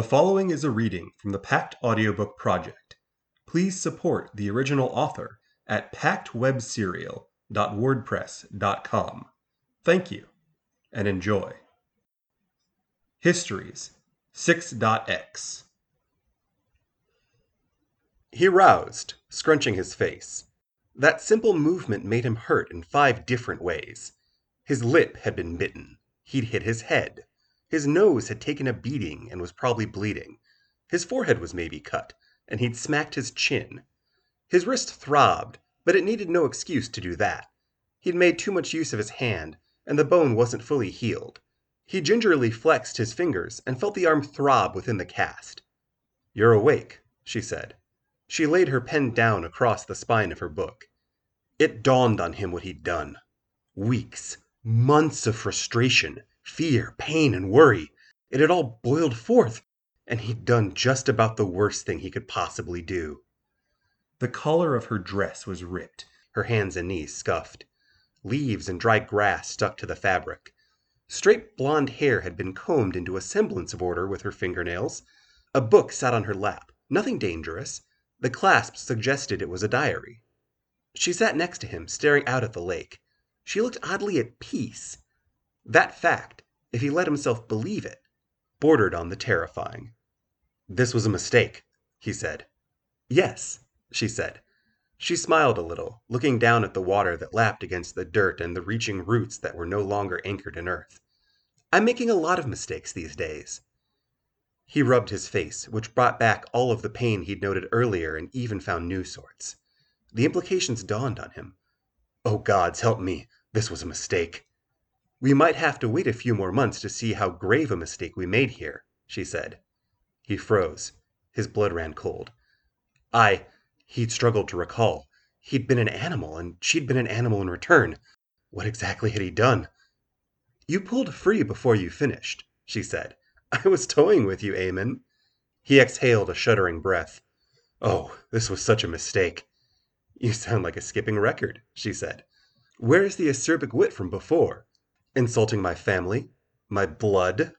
The following is a reading from the Pact Audiobook Project. Please support the original author at pactwebserial.wordpress.com. Thank you and enjoy. Histories 6.x He roused, scrunching his face. That simple movement made him hurt in five different ways. His lip had been bitten. He'd hit his head. His nose had taken a beating and was probably bleeding. His forehead was maybe cut, and he'd smacked his chin. His wrist throbbed, but it needed no excuse to do that. He'd made too much use of his hand, and the bone wasn't fully healed. He gingerly flexed his fingers and felt the arm throb within the cast. You're awake, she said. She laid her pen down across the spine of her book. It dawned on him what he'd done. Weeks, months of frustration, fear, pain, and worry. It had all boiled forth, and he'd done just about the worst thing he could possibly do. The collar of her dress was ripped, her hands and knees scuffed. Leaves and dry grass stuck to the fabric. Straight blonde hair had been combed into a semblance of order with her fingernails. A book sat on her lap, nothing dangerous. The clasp suggested it was a diary. She sat next to him, staring out at the lake. She looked oddly at peace. That fact, if he let himself believe it, bordered on the terrifying. This was a mistake, he said. Yes, she said. She smiled a little, looking down at the water that lapped against the dirt and the reaching roots that were no longer anchored in earth. I'm making a lot of mistakes these days. He rubbed his face, which brought back all of the pain he'd noted earlier and even found new sorts. The implications dawned on him. Oh gods, help me, this was a mistake. We might have to wait a few more months to see how grave a mistake we made here, she said. He froze. His blood ran cold. I. He'd struggled to recall. He'd been an animal, and she'd been an animal in return. What exactly had he done? You pulled free before you finished, she said. I was toying with you, Eamon. He exhaled a shuddering breath. Oh, this was such a mistake. You sound like a skipping record, she said. Where is the acerbic wit from before? Insulting my family? My blood?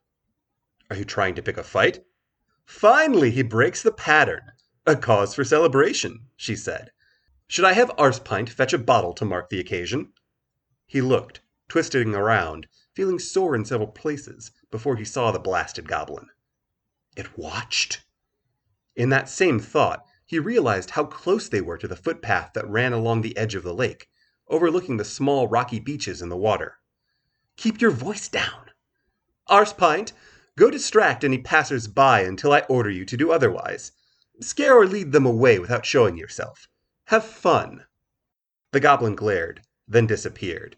Are you trying to pick a fight? Finally, he breaks the pattern. A cause for celebration, she said. Should I have Arspint fetch a bottle to mark the occasion? He looked, twisting around, feeling sore in several places, before he saw the blasted goblin. It watched? In that same thought, he realized how close they were to the footpath that ran along the edge of the lake, overlooking the small rocky beaches and the water. Keep your voice down. Arspint, go distract any passers by until I order you to do otherwise. Scare or lead them away without showing yourself. Have fun. The goblin glared, then disappeared.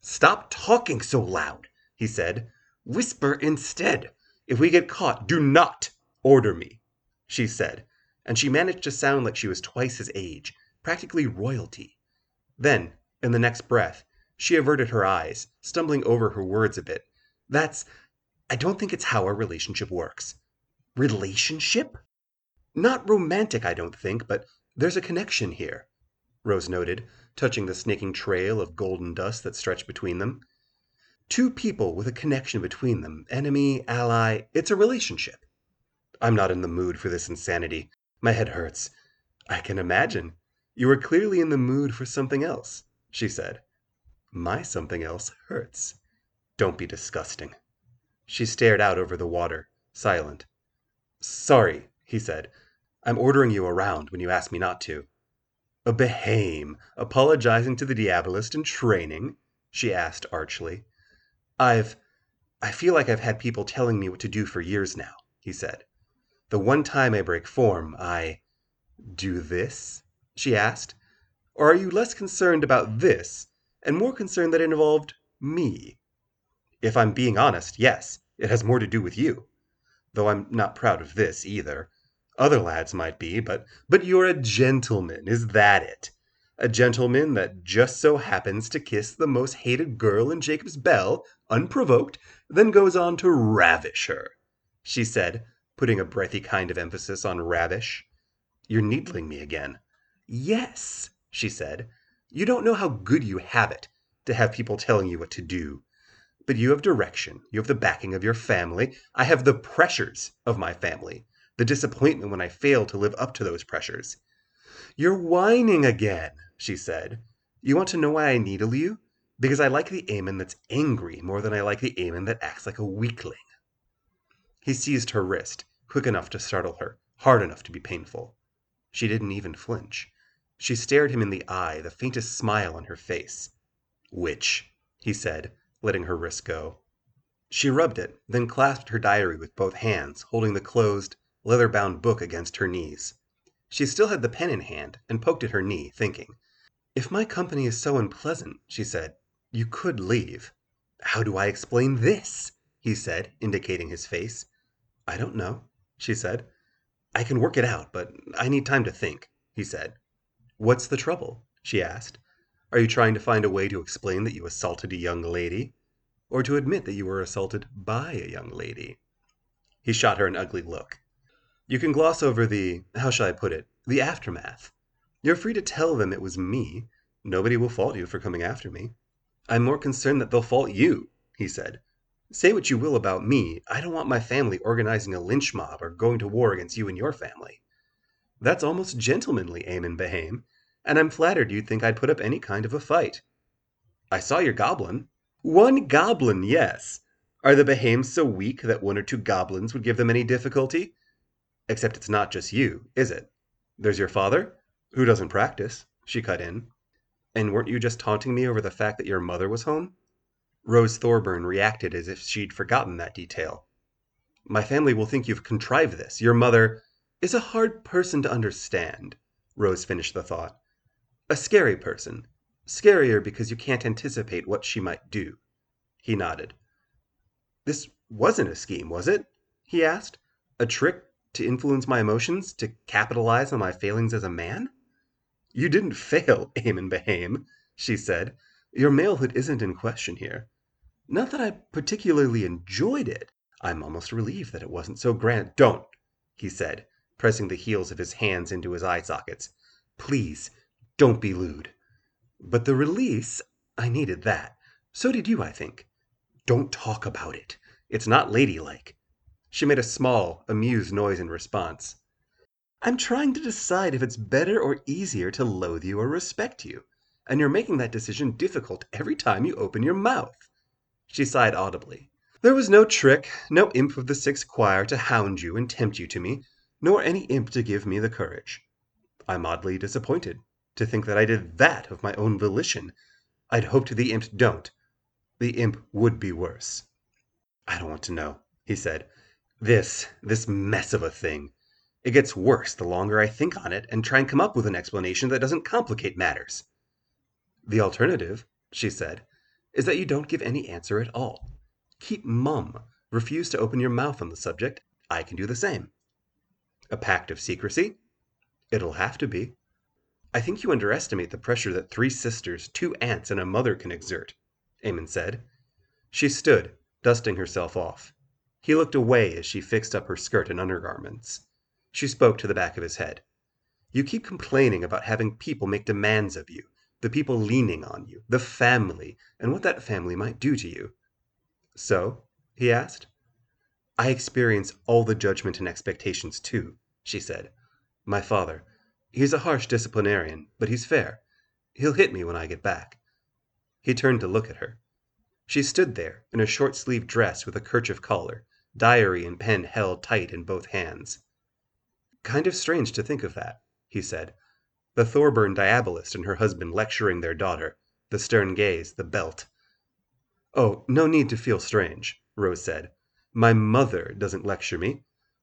Stop talking so loud, he said. Whisper instead. If we get caught, do not order me, she said, and she managed to sound like she was twice his age, practically royalty. Then, in the next breath, she averted her eyes, stumbling over her words a bit. That's. I don't think it's how our relationship works. Relationship? Not romantic, I don't think, but there's a connection here, Rose noted, touching the snaking trail of golden dust that stretched between them. Two people with a connection between them, enemy, ally, it's a relationship. I'm not in the mood for this insanity. My head hurts. I can imagine. You are clearly in the mood for something else, she said. My something else hurts. Don't be disgusting. She stared out over the water, silent. Sorry, he said. I'm ordering you around when you ask me not to. A behame, apologizing to the Diabolist in training? she asked archly. I've. I feel like I've had people telling me what to do for years now, he said. The one time I break form, I. Do this? she asked. Or are you less concerned about this and more concerned that it involved me? If I'm being honest, yes, it has more to do with you. Though I'm not proud of this either. Other lads might be, but but you're a gentleman, is that it? A gentleman that just so happens to kiss the most hated girl in Jacob's Bell, unprovoked, then goes on to ravish her, she said, putting a breathy kind of emphasis on ravish. You're needling me again. Yes, she said. You don't know how good you have it to have people telling you what to do. But you have direction, you have the backing of your family. I have the pressures of my family, the disappointment when I fail to live up to those pressures. You're whining again, she said. You want to know why I needle you? Because I like the Eamon that's angry more than I like the Eamon that acts like a weakling. He seized her wrist, quick enough to startle her, hard enough to be painful. She didn't even flinch. She stared him in the eye, the faintest smile on her face. Which? he said, letting her wrist go. She rubbed it, then clasped her diary with both hands, holding the closed, leather bound book against her knees. She still had the pen in hand and poked at her knee, thinking. If my company is so unpleasant, she said, you could leave. How do I explain this? he said, indicating his face. I don't know, she said. I can work it out, but I need time to think, he said. What's the trouble? she asked. Are you trying to find a way to explain that you assaulted a young lady? Or to admit that you were assaulted by a young lady? He shot her an ugly look. You can gloss over the, how shall I put it, the aftermath. You're free to tell them it was me. Nobody will fault you for coming after me. I'm more concerned that they'll fault you, he said. Say what you will about me, I don't want my family organizing a lynch mob or going to war against you and your family. That's almost gentlemanly, Eamon Behame, and I'm flattered you'd think I'd put up any kind of a fight. I saw your goblin. One goblin, yes. Are the Behames so weak that one or two goblins would give them any difficulty? Except it's not just you, is it? There's your father, who doesn't practice, she cut in. And weren't you just taunting me over the fact that your mother was home? Rose Thorburn reacted as if she'd forgotten that detail. My family will think you've contrived this. Your mother is a hard person to understand, Rose finished the thought. A scary person. Scarier because you can't anticipate what she might do. He nodded. This wasn't a scheme, was it? he asked. A trick to influence my emotions, to capitalize on my failings as a man? You didn't fail, Eamon Behame, she said. Your malehood isn't in question here. Not that I particularly enjoyed it. I'm almost relieved that it wasn't so grand. Don't, he said, pressing the heels of his hands into his eye sockets. Please, don't be lewd. But the release, I needed that. So did you, I think. Don't talk about it. It's not ladylike. She made a small, amused noise in response. I'm trying to decide if it's better or easier to loathe you or respect you, and you're making that decision difficult every time you open your mouth. She sighed audibly. There was no trick, no imp of the sixth choir to hound you and tempt you to me, nor any imp to give me the courage. I'm oddly disappointed to think that I did that of my own volition. I'd hoped the imp don't. The imp would be worse. I don't want to know, he said. This, this mess of a thing. It gets worse the longer I think on it and try and come up with an explanation that doesn't complicate matters. The alternative, she said, is that you don't give any answer at all. Keep mum. Refuse to open your mouth on the subject. I can do the same. A pact of secrecy? It'll have to be. I think you underestimate the pressure that three sisters, two aunts, and a mother can exert, Eamon said. She stood, dusting herself off. He looked away as she fixed up her skirt and undergarments. She spoke to the back of his head. You keep complaining about having people make demands of you, the people leaning on you, the family, and what that family might do to you. So? he asked. I experience all the judgment and expectations too, she said. My father, he's a harsh disciplinarian, but he's fair. He'll hit me when I get back. He turned to look at her. She stood there in a short sleeved dress with a kerchief collar, diary and pen held tight in both hands. Kind of strange to think of that, he said. The Thorburn diabolist and her husband lecturing their daughter, the stern gaze, the belt. Oh, no need to feel strange, Rose said. My mother doesn't lecture me.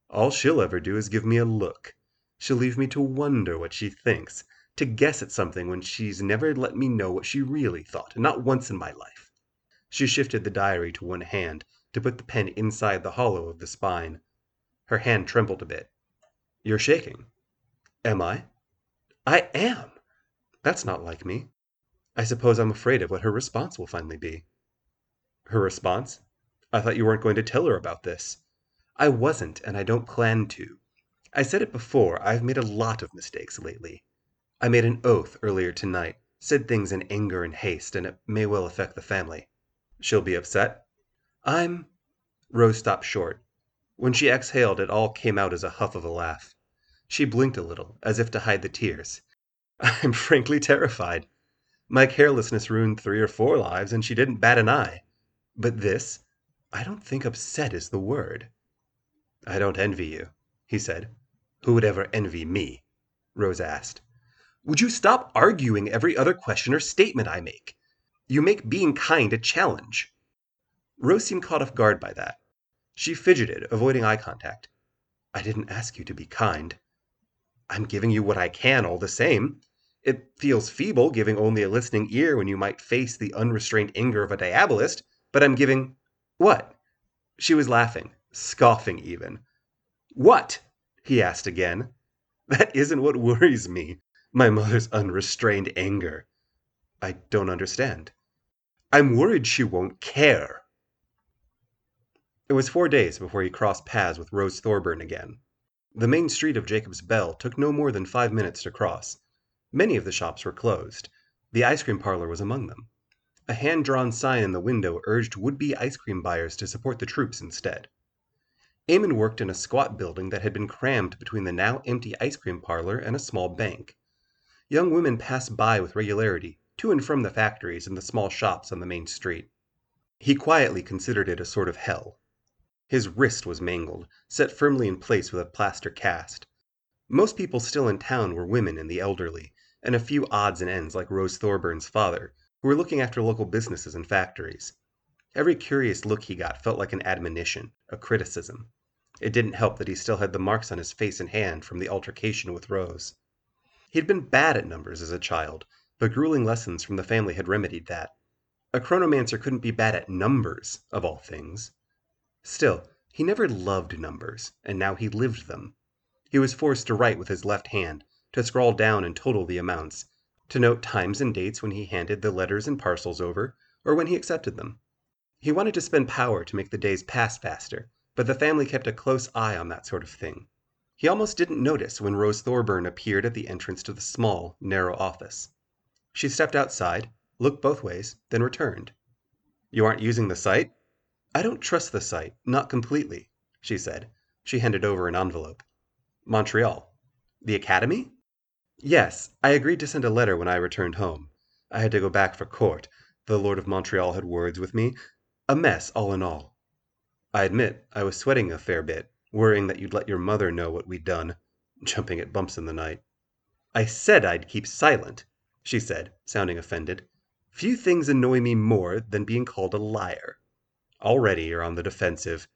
All she'll ever do is give me a look. She'll leave me to wonder what she thinks, to guess at something when she's never let me know what she really thought, not once in my life. She shifted the diary to one hand to put the pen inside the hollow of the spine. Her hand trembled a bit. You're shaking. Am I? I am. That's not like me. I suppose I'm afraid of what her response will finally be. Her response? I thought you weren't going to tell her about this. I wasn't, and I don't plan to. I said it before, I've made a lot of mistakes lately. I made an oath earlier tonight, said things in anger and haste, and it may well affect the family. She'll be upset? I'm. Rose stopped short. When she exhaled, it all came out as a huff of a laugh. She blinked a little, as if to hide the tears. I'm frankly terrified. My carelessness ruined three or four lives, and she didn't bat an eye. But this, I don't think upset is the word. I don't envy you, he said. Who would ever envy me? Rose asked. Would you stop arguing every other question or statement I make? You make being kind a challenge. Rose seemed caught off guard by that. She fidgeted, avoiding eye contact. I didn't ask you to be kind. I'm giving you what I can all the same. It feels feeble giving only a listening ear when you might face the unrestrained anger of a diabolist, but I'm giving. What? She was laughing, scoffing even. What? he asked again. That isn't what worries me, my mother's unrestrained anger. I don't understand. I'm worried she won't care. It was four days before he crossed paths with Rose Thorburn again. The main street of Jacob's Bell took no more than five minutes to cross. Many of the shops were closed. The ice cream parlor was among them. A hand drawn sign in the window urged would be ice cream buyers to support the troops instead. Eamon worked in a squat building that had been crammed between the now empty ice cream parlor and a small bank. Young women passed by with regularity, to and from the factories and the small shops on the main street. He quietly considered it a sort of hell. His wrist was mangled, set firmly in place with a plaster cast. Most people still in town were women and the elderly, and a few odds and ends like Rose Thorburn's father, who were looking after local businesses and factories. Every curious look he got felt like an admonition, a criticism. It didn't help that he still had the marks on his face and hand from the altercation with Rose. He'd been bad at numbers as a child, but grueling lessons from the family had remedied that. A chronomancer couldn't be bad at numbers, of all things. Still, he never loved numbers, and now he lived them. He was forced to write with his left hand, to scrawl down and total the amounts, to note times and dates when he handed the letters and parcels over, or when he accepted them. He wanted to spend power to make the days pass faster, but the family kept a close eye on that sort of thing. He almost didn't notice when Rose Thorburn appeared at the entrance to the small, narrow office. She stepped outside, looked both ways, then returned. "You aren't using the site?" "I don't trust the site, not completely," she said. She handed over an envelope. "Montreal." "The Academy?" "Yes. I agreed to send a letter when I returned home. I had to go back for court. The Lord of Montreal had words with me. A mess, all in all. I admit I was sweating a fair bit, worrying that you'd let your mother know what we'd done, jumping at bumps in the night." "I said I'd keep silent," she said, sounding offended. "Few things annoy me more than being called a liar. Already you're on the defensive."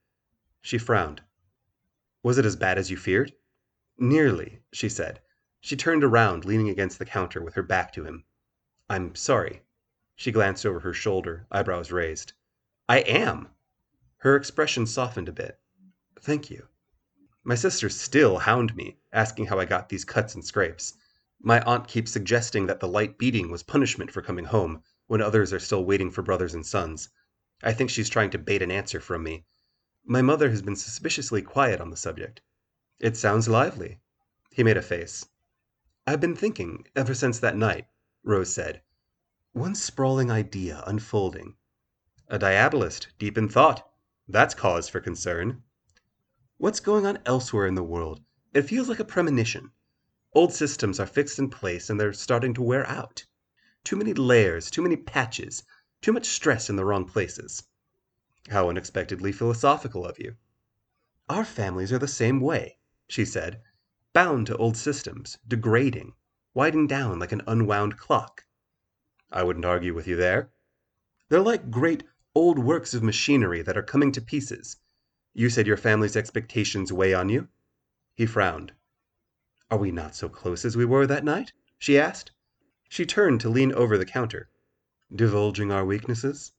She frowned. "Was it as bad as you feared?" "Nearly," she said. She turned around, leaning against the counter with her back to him. "I'm sorry." She glanced over her shoulder, eyebrows raised. "I am." Her expression softened a bit. "Thank you." "My sisters still hound me, asking how I got these cuts and scrapes. My aunt keeps suggesting that the light beating was punishment for coming home, when others are still waiting for brothers and sons. I think she's trying to bait an answer from me. My mother has been suspiciously quiet on the subject." "It sounds lively." He made a face. "I've been thinking, ever since that night," Rose said. "One sprawling idea unfolding." "A diabolist, deep in thought. That's cause for concern." "What's going on elsewhere in the world? It feels like a premonition. Old systems are fixed in place and they're starting to wear out. Too many layers, too many patches. Too much stress in the wrong places." "How unexpectedly philosophical of you." "Our families are the same way," she said. "Bound to old systems, degrading, winding down like an unwound clock." "I wouldn't argue with you there." "They're like great, old works of machinery that are coming to pieces. You said your family's expectations weigh on you?" He frowned. "Are we not so close as we were that night?" she asked. She turned to lean over the counter. Divulging our weaknesses?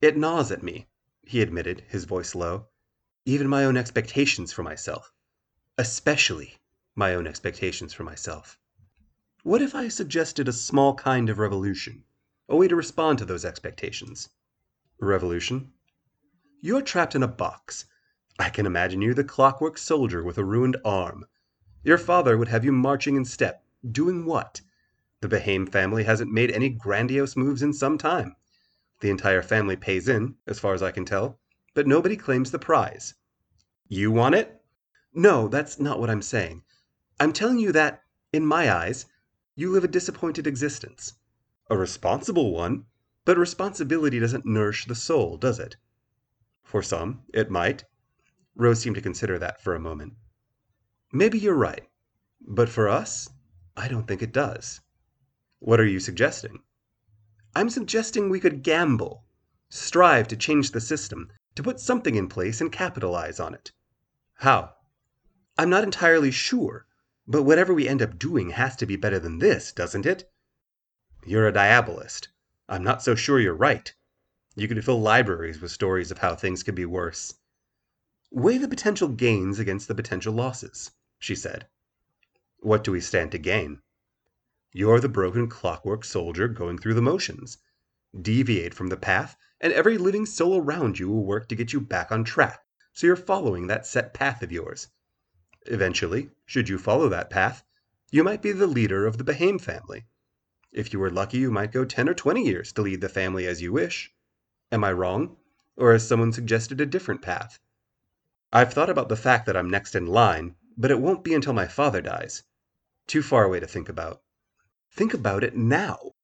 It gnaws at me, he admitted, his voice low. Even my own expectations for myself. Especially my own expectations for myself. What if I suggested a small kind of revolution? A way to respond to those expectations? Revolution? You're trapped in a box. I can imagine you the clockwork soldier with a ruined arm. Your father would have you marching in step. Doing what? The Behame family hasn't made any grandiose moves in some time. The entire family pays in, as far as I can tell, but nobody claims the prize. You want it? No, that's not what I'm saying. I'm telling you that, in my eyes, you live a disappointed existence. A responsible one, but responsibility doesn't nourish the soul, does it? For some, it might. Rose seemed to consider that for a moment. Maybe you're right. But for us, I don't think it does. What are you suggesting? I'm suggesting we could gamble, strive to change the system, to put something in place and capitalize on it. How? I'm not entirely sure, but whatever we end up doing has to be better than this, doesn't it? You're a diabolist. I'm not so sure you're right. You could fill libraries with stories of how things could be worse. Weigh the potential gains against the potential losses, she said. What do we stand to gain? You're the broken clockwork soldier going through the motions. Deviate from the path, and every living soul around you will work to get you back on track, so you're following that set path of yours. Eventually, should you follow that path, you might be the leader of the Behame family. If you were lucky, you might go 10 or 20 years to lead the family as you wish. Am I wrong? Or has someone suggested a different path? I've thought about the fact that I'm next in line, but it won't be until my father dies. Too far away to think about. Think about it now.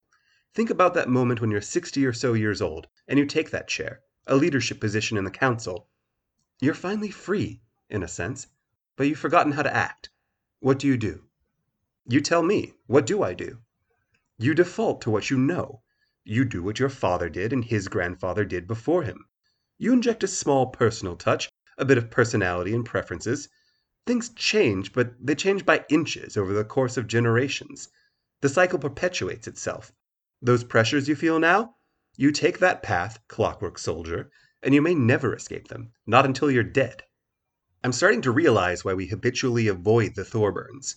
Think about that moment when you're 60 or so years old and you take that chair, a leadership position in the council. You're finally free, in a sense, but you've forgotten how to act. What do you do? You tell me, what do I do? You default to what you know. You do what your father did and his grandfather did before him. You inject a small personal touch, a bit of personality and preferences. Things change, but they change by inches over the course of generations. The cycle perpetuates itself. Those pressures you feel now? You take that path, clockwork soldier, and you may never escape them, not until you're dead. I'm starting to realize why we habitually avoid the Thorburns.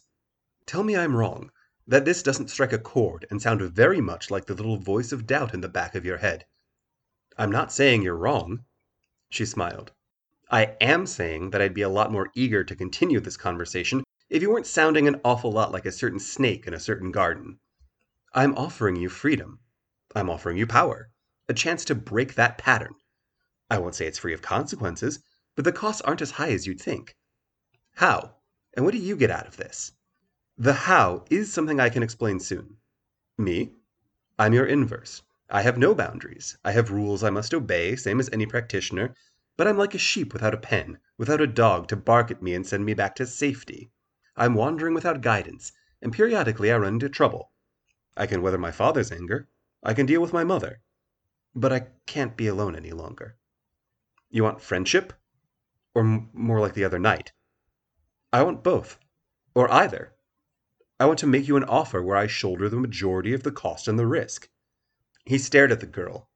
Tell me I'm wrong, that this doesn't strike a chord and sound very much like the little voice of doubt in the back of your head. I'm not saying you're wrong. She smiled. I am saying that I'd be a lot more eager to continue this conversation if you weren't sounding an awful lot like a certain snake in a certain garden. I'm offering you freedom. I'm offering you power. A chance to break that pattern. I won't say it's free of consequences, but the costs aren't as high as you'd think. How? And what do you get out of this? The how is something I can explain soon. Me? I'm your inverse. I have no boundaries. I have rules I must obey, same as any practitioner, but I'm like a sheep without a pen, without a dog to bark at me and send me back to safety. I'm wandering without guidance, and periodically I run into trouble. I can weather my father's anger. I can deal with my mother. But I can't be alone any longer. You want friendship? Or m- more like the other night? I want both. Or either. I want to make you an offer where I shoulder the majority of the cost and the risk. He stared at the girl.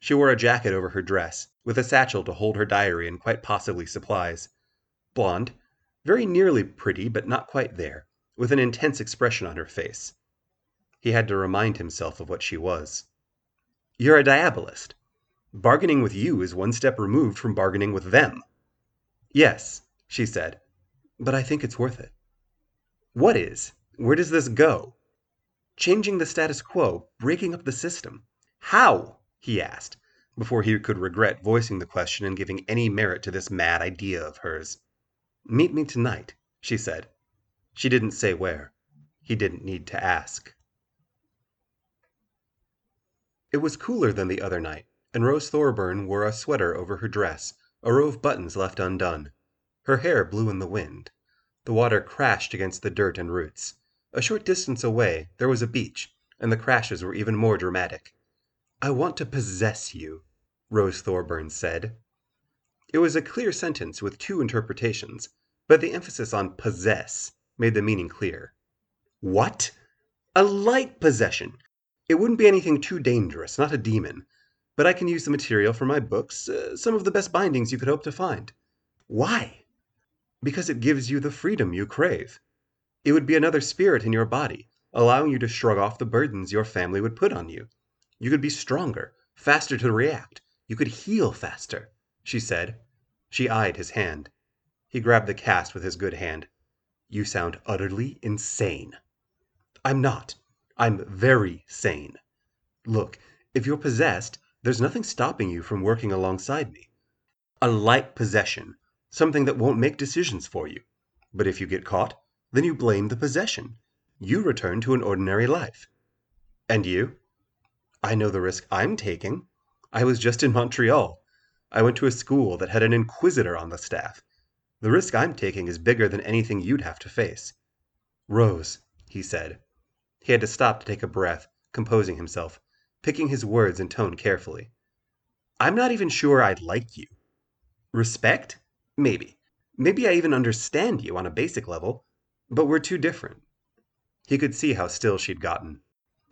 She wore a jacket over her dress, with a satchel to hold her diary and quite possibly supplies. Blonde, very nearly pretty, but not quite there, with an intense expression on her face. He had to remind himself of what she was. You're a diabolist. Bargaining with you is one step removed from bargaining with them. Yes, she said, but I think it's worth it. What is? Where does this go? Changing the status quo, breaking up the system. How? he asked, before he could regret voicing the question and giving any merit to this mad idea of hers. Meet me tonight, she said. She didn't say where. He didn't need to ask. It was cooler than the other night, and Rose Thorburn wore a sweater over her dress, a row of buttons left undone. Her hair blew in the wind. The water crashed against the dirt and roots. A short distance away there was a beach, and the crashes were even more dramatic. I want to possess you, Rose Thorburn said. It was a clear sentence with two interpretations, but the emphasis on possess made the meaning clear. What? A light possession! It wouldn't be anything too dangerous, not a demon. But I can use the material for my books, uh, some of the best bindings you could hope to find. Why? Because it gives you the freedom you crave. It would be another spirit in your body, allowing you to shrug off the burdens your family would put on you. You could be stronger, faster to react. You could heal faster she said. She eyed his hand. He grabbed the cast with his good hand. You sound utterly insane. I'm not. I'm very sane. Look, if you're possessed, There's nothing stopping you from working alongside me. A light possession, something that won't make decisions for you. But if you get caught, then you blame the possession. You return to an ordinary life. And you? I know the risk I'm taking. I was just in Montreal. I went to a school that had an inquisitor on the staff. The risk I'm taking is bigger than anything you'd have to face. Rose, he said. He had to stop to take a breath, composing himself, picking his words and tone carefully. I'm not even sure I'd like you. Respect? Maybe. Maybe I even understand you on a basic level, but we're too different. He could see how still she'd gotten.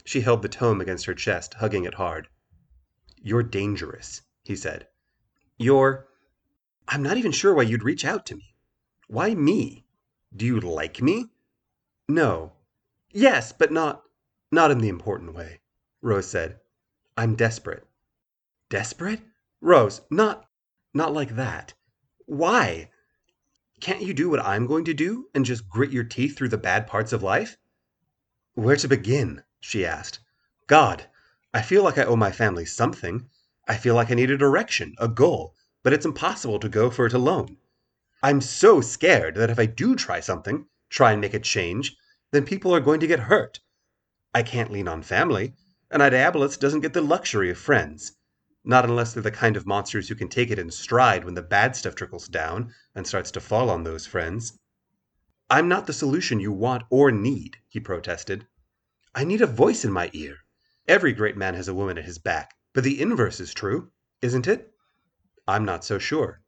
She held the tome against her chest, hugging it hard. You're dangerous, he said. You're. I'm not even sure why you'd reach out to me. Why me? Do you like me? No. Yes, but not. Not in the important way, Rose said. I'm desperate. Desperate? Rose, not. Not like that. Why? Can't you do what I'm going to do and just grit your teeth through the bad parts of life? Where to begin? she asked. God, I feel like I owe my family something. I feel like I need a direction, a goal, but it's impossible to go for it alone. I'm so scared that if I do try something, try and make a change, then people are going to get hurt. I can't lean on family, and a diabolist doesn't get the luxury of friends. Not unless they're the kind of monsters who can take it in stride when the bad stuff trickles down and starts to fall on those friends. I'm not the solution you want or need, he protested. I need a voice in my ear. Every great man has a woman at his back, but the inverse is true, isn't it? I'm not so sure.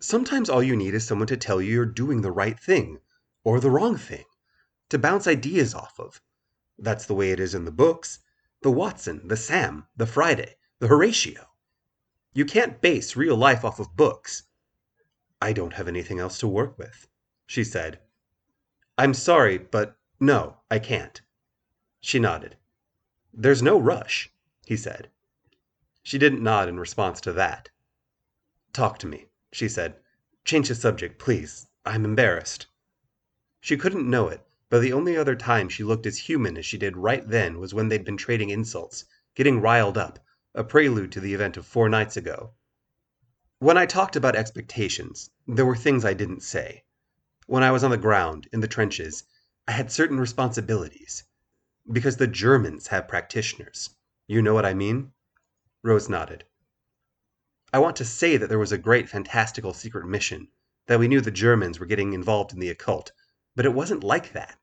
Sometimes all you need is someone to tell you you're doing the right thing, or the wrong thing, to bounce ideas off of. That's the way it is in the books. The Watson, the Sam, the Friday, the Horatio. You can't base real life off of books. I don't have anything else to work with, she said. I'm sorry, but no, I can't. She nodded. There's no rush, he said. She didn't nod in response to that. Talk to me, she said. Change the subject, please. I'm embarrassed. She couldn't know it, but the only other time she looked as human as she did right then was when they'd been trading insults, getting riled up, a prelude to the event of four nights ago. When I talked about expectations, there were things I didn't say. When I was on the ground, in the trenches, I had certain responsibilities. Because the Germans have practitioners. You know what I mean? Rose nodded. I want to say that there was a great fantastical secret mission, that we knew the Germans were getting involved in the occult, but it wasn't like that.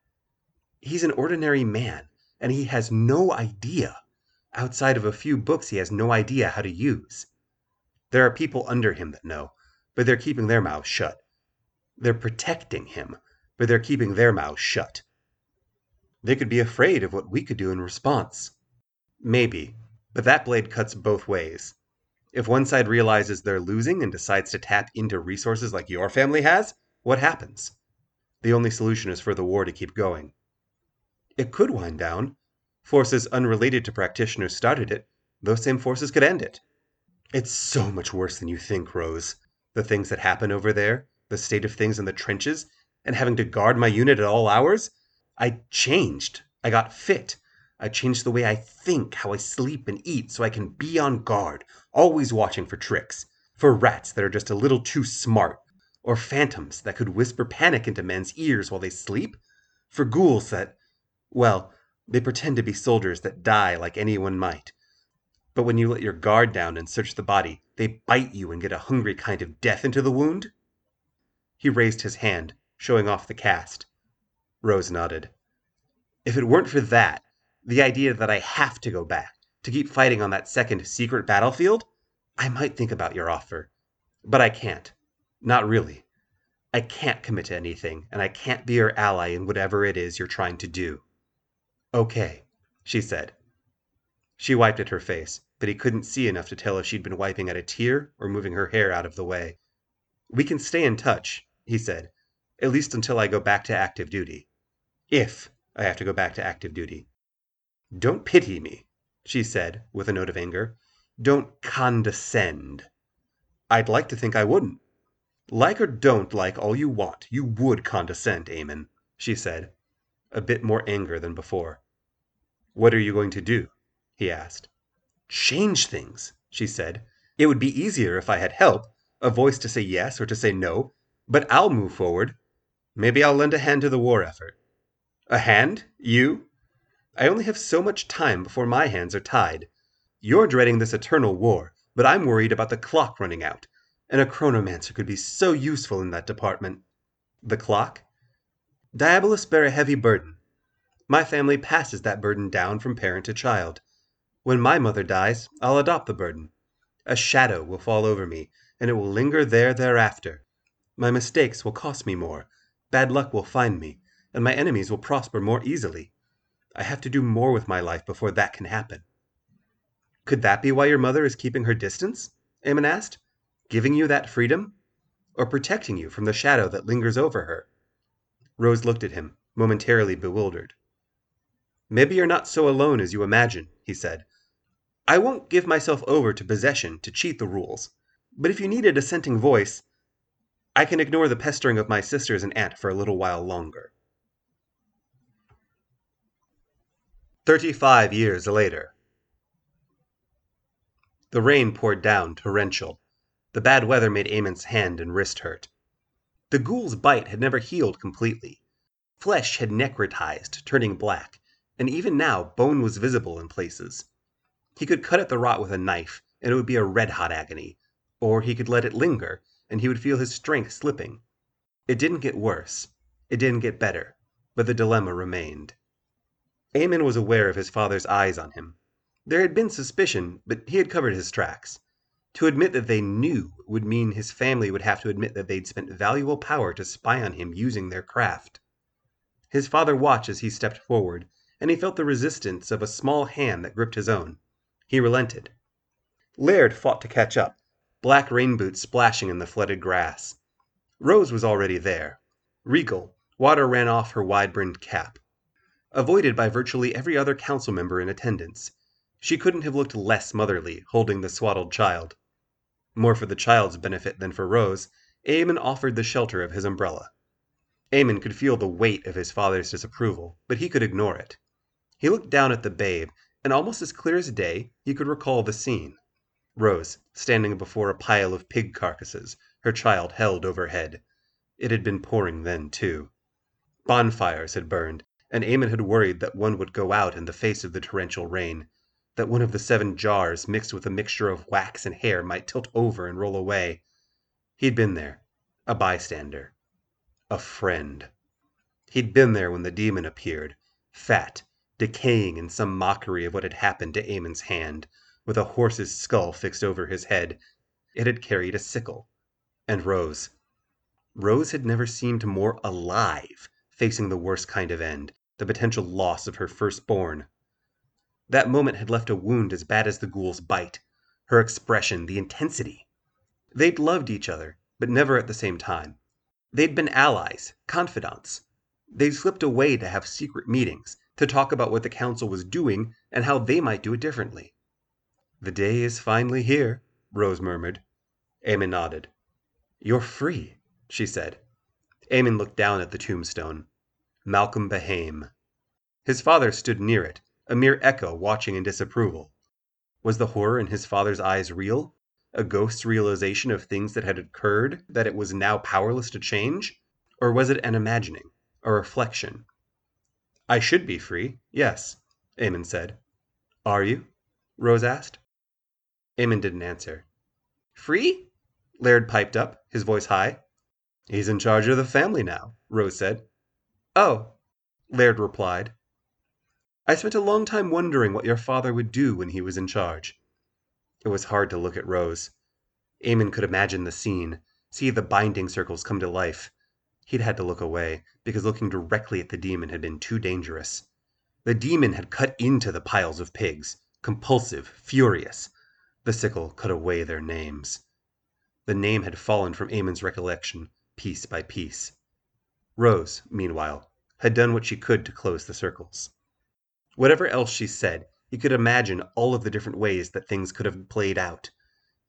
He's an ordinary man, and he has no idea. Outside of a few books he has no idea how to use. There are people under him that know, but they're keeping their mouths shut. They're protecting him, but they're keeping their mouths shut. They could be afraid of what we could do in response. Maybe, but that blade cuts both ways. If one side realizes they're losing and decides to tap into resources like your family has, what happens? The only solution is for the war to keep going. It could wind down. Forces unrelated to practitioners started it. Those same forces could end it. It's so much worse than you think, Rose. The things that happen over there, the state of things in the trenches, and having to guard my unit at all hours. I changed. I got fit. I changed the way I think, how I sleep and eat, so I can be on guard, always watching for tricks, for rats that are just a little too smart, or phantoms that could whisper panic into men's ears while they sleep, for ghouls that well, they pretend to be soldiers that die like anyone might. But when you let your guard down and search the body, they bite you and get a hungry kind of death into the wound? He raised his hand, showing off the cast. Rose nodded. If it weren't for that, the idea that I have to go back, to keep fighting on that second secret battlefield, I might think about your offer. But I can't. Not really. I can't commit to anything, and I can't be your ally in whatever it is you're trying to do. Okay, she said. She wiped at her face, but he couldn't see enough to tell if she'd been wiping at a tear or moving her hair out of the way. We can stay in touch, he said, at least until I go back to active duty. If I have to go back to active duty. Don't pity me, she said, with a note of anger. Don't condescend. I'd like to think I wouldn't. Like or don't like all you want, you would condescend, Eamon, she said, a bit more anger than before. What are you going to do? he asked. Change things, she said. It would be easier if I had help, a voice to say yes or to say no, but I'll move forward. Maybe I'll lend a hand to the war effort. A hand? You? I only have so much time before my hands are tied. You're dreading this eternal war, but I'm worried about the clock running out. And a chronomancer could be so useful in that department. The clock? Diabolists bear a heavy burden. My family passes that burden down from parent to child. When my mother dies, I'll adopt the burden. A shadow will fall over me, and it will linger there thereafter. My mistakes will cost me more, bad luck will find me, and my enemies will prosper more easily. I have to do more with my life before that can happen. Could that be why your mother is keeping her distance? Eamon asked. Giving you that freedom? Or protecting you from the shadow that lingers over her? Rose looked at him, momentarily bewildered. Maybe you're not so alone as you imagine, he said. I won't give myself over to possession to cheat the rules, but if you need a dissenting voice, I can ignore the pestering of my sisters and aunt for a little while longer. Thirty five years later. The rain poured down, torrential. The bad weather made Eamon's hand and wrist hurt. The ghoul's bite had never healed completely. Flesh had necrotized, turning black, and even now bone was visible in places. He could cut at the rot with a knife, and it would be a red hot agony, or he could let it linger, and he would feel his strength slipping. It didn't get worse. It didn't get better, but the dilemma remained. Eamon was aware of his father's eyes on him. There had been suspicion, but he had covered his tracks. To admit that they knew would mean his family would have to admit that they'd spent valuable power to spy on him using their craft. His father watched as he stepped forward, and he felt the resistance of a small hand that gripped his own. He relented. Laird fought to catch up, black rain boots splashing in the flooded grass. Rose was already there. Regal, water ran off her wide brimmed cap. Avoided by virtually every other council member in attendance, she couldn't have looked less motherly holding the swaddled child. More for the child's benefit than for Rose, Eamon offered the shelter of his umbrella. Eamon could feel the weight of his father's disapproval, but he could ignore it. He looked down at the babe, and almost as clear as day he could recall the scene. Rose, standing before a pile of pig carcasses, her child held overhead. It had been pouring then, too. Bonfires had burned, and Eamon had worried that one would go out in the face of the torrential rain that one of the seven jars mixed with a mixture of wax and hair might tilt over and roll away. He'd been there, a bystander, a friend. He'd been there when the demon appeared, fat, decaying in some mockery of what had happened to Eamon's hand, with a horse's skull fixed over his head. It had carried a sickle. And Rose. Rose had never seemed more alive, facing the worst kind of end, the potential loss of her firstborn. That moment had left a wound as bad as the ghoul's bite. Her expression, the intensity. They'd loved each other, but never at the same time. They'd been allies, confidants. They'd slipped away to have secret meetings, to talk about what the council was doing and how they might do it differently. The day is finally here, Rose murmured. Eamon nodded. You're free, she said. Eamon looked down at the tombstone. Malcolm Behame. His father stood near it, a mere echo watching in disapproval. Was the horror in his father's eyes real? A ghost's realization of things that had occurred that it was now powerless to change? Or was it an imagining, a reflection? I should be free, yes, Eamon said. Are you? Rose asked. Eamon didn't answer. Free? Laird piped up, his voice high. He's in charge of the family now, Rose said. Oh, Laird replied, I spent a long time wondering what your father would do when he was in charge. It was hard to look at Rose. Eamon could imagine the scene, see the binding circles come to life. He'd had to look away, because looking directly at the demon had been too dangerous. The demon had cut into the piles of pigs, compulsive, furious. The sickle cut away their names. The name had fallen from Eamon's recollection, piece by piece. Rose, meanwhile, had done what she could to close the circles. Whatever else she said, he could imagine all of the different ways that things could have played out.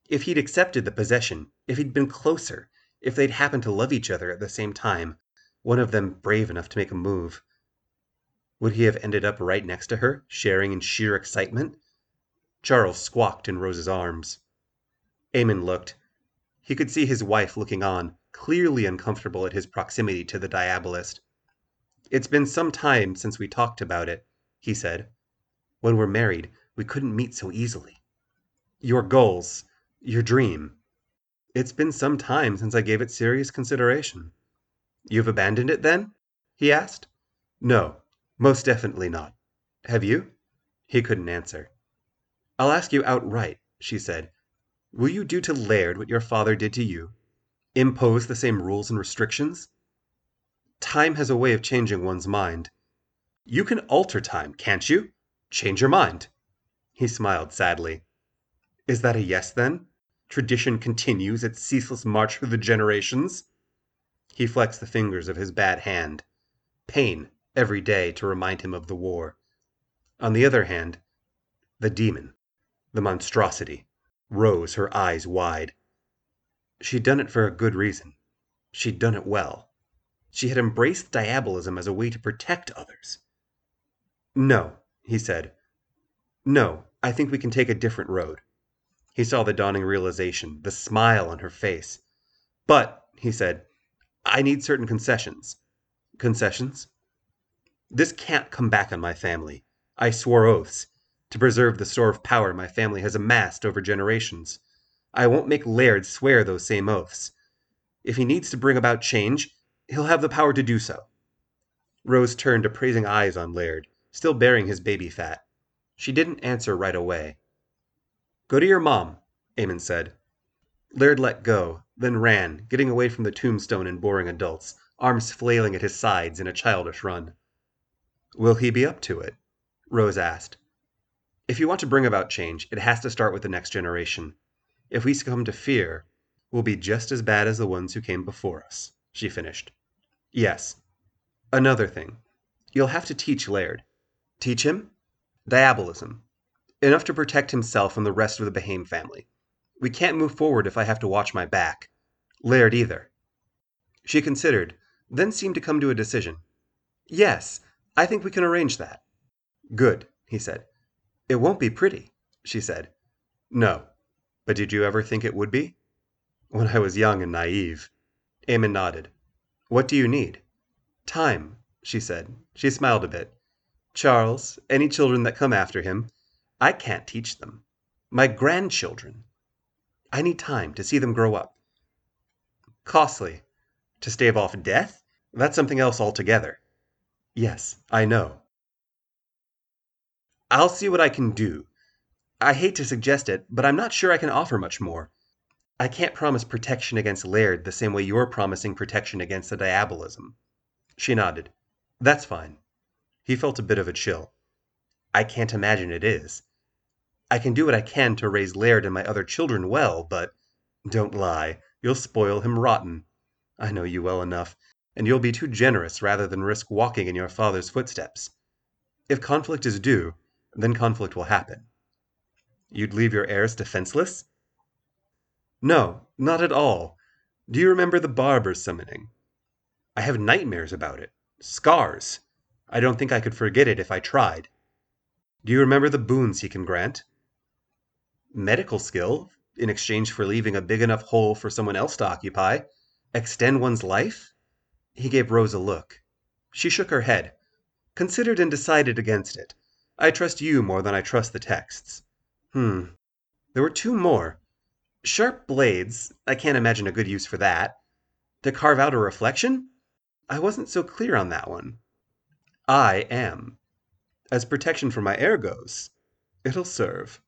If he'd accepted the possession, if he'd been closer, if they'd happened to love each other at the same time, one of them brave enough to make a move. Would he have ended up right next to her, sharing in sheer excitement? Charles squawked in Rose's arms. Eamon looked. He could see his wife looking on, clearly uncomfortable at his proximity to the diabolist. It's been some time since we talked about it, he said. When we're married, we couldn't meet so easily. Your goals, your dream. It's been some time since I gave it serious consideration. You've abandoned it then? he asked. No, most definitely not. Have you? He couldn't answer. I'll ask you outright, she said. Will you do to Laird what your father did to you? Impose the same rules and restrictions? Time has a way of changing one's mind. You can alter time, can't you? Change your mind. He smiled sadly. Is that a yes, then? Tradition continues its ceaseless march through the generations? He flexed the fingers of his bad hand. Pain, every day, to remind him of the war. On the other hand, the demon, the monstrosity, rose, her eyes wide. She'd done it for a good reason. She'd done it well. She had embraced diabolism as a way to protect others. No, he said. No, I think we can take a different road. He saw the dawning realization, the smile on her face. But, he said, I need certain concessions. Concessions? This can't come back on my family. I swore oaths to preserve the store of power my family has amassed over generations. I won't make Laird swear those same oaths. If he needs to bring about change, he'll have the power to do so. Rose turned appraising eyes on Laird, still bearing his baby fat. She didn't answer right away. Go to your mom, Eamon said. Laird let go, then ran, getting away from the tombstone and boring adults, arms flailing at his sides in a childish run. Will he be up to it? Rose asked. If you want to bring about change, it has to start with the next generation. If we succumb to fear, we'll be just as bad as the ones who came before us, she finished. Yes. Another thing. You'll have to teach Laird. Teach him? Diabolism enough to protect himself and the rest of the Behaim family. We can't move forward if I have to watch my back. Laird either. She considered, then seemed to come to a decision. Yes, I think we can arrange that. Good, he said. It won't be pretty, she said. No, but did you ever think it would be? When I was young and naive. Eamon nodded. What do you need? Time, she said. She smiled a bit. Charles, any children that come after him, I can't teach them. My grandchildren. I need time to see them grow up. Costly. To stave off death? That's something else altogether. Yes, I know. I'll see what I can do. I hate to suggest it, but I'm not sure I can offer much more. I can't promise protection against Laird the same way you're promising protection against the diabolism. She nodded. That's fine. He felt a bit of a chill. I can't imagine it is. I can do what I can to raise Laird and my other children well, but don't lie, you'll spoil him rotten. I know you well enough, and you'll be too generous rather than risk walking in your father's footsteps. If conflict is due, then conflict will happen. You'd leave your heirs defenseless? No, not at all. Do you remember the barber summoning? I have nightmares about it. Scars. I don't think I could forget it if I tried. Do you remember the boons he can grant? medical skill in exchange for leaving a big enough hole for someone else to occupy? Extend one's life? He gave Rose a look. She shook her head, considered and decided against it. I trust you more than I trust the texts. Hmm. There were two more. Sharp blades, I can't imagine a good use for that. To carve out a reflection? I wasn't so clear on that one. I am. As protection for my heir goes, it'll serve.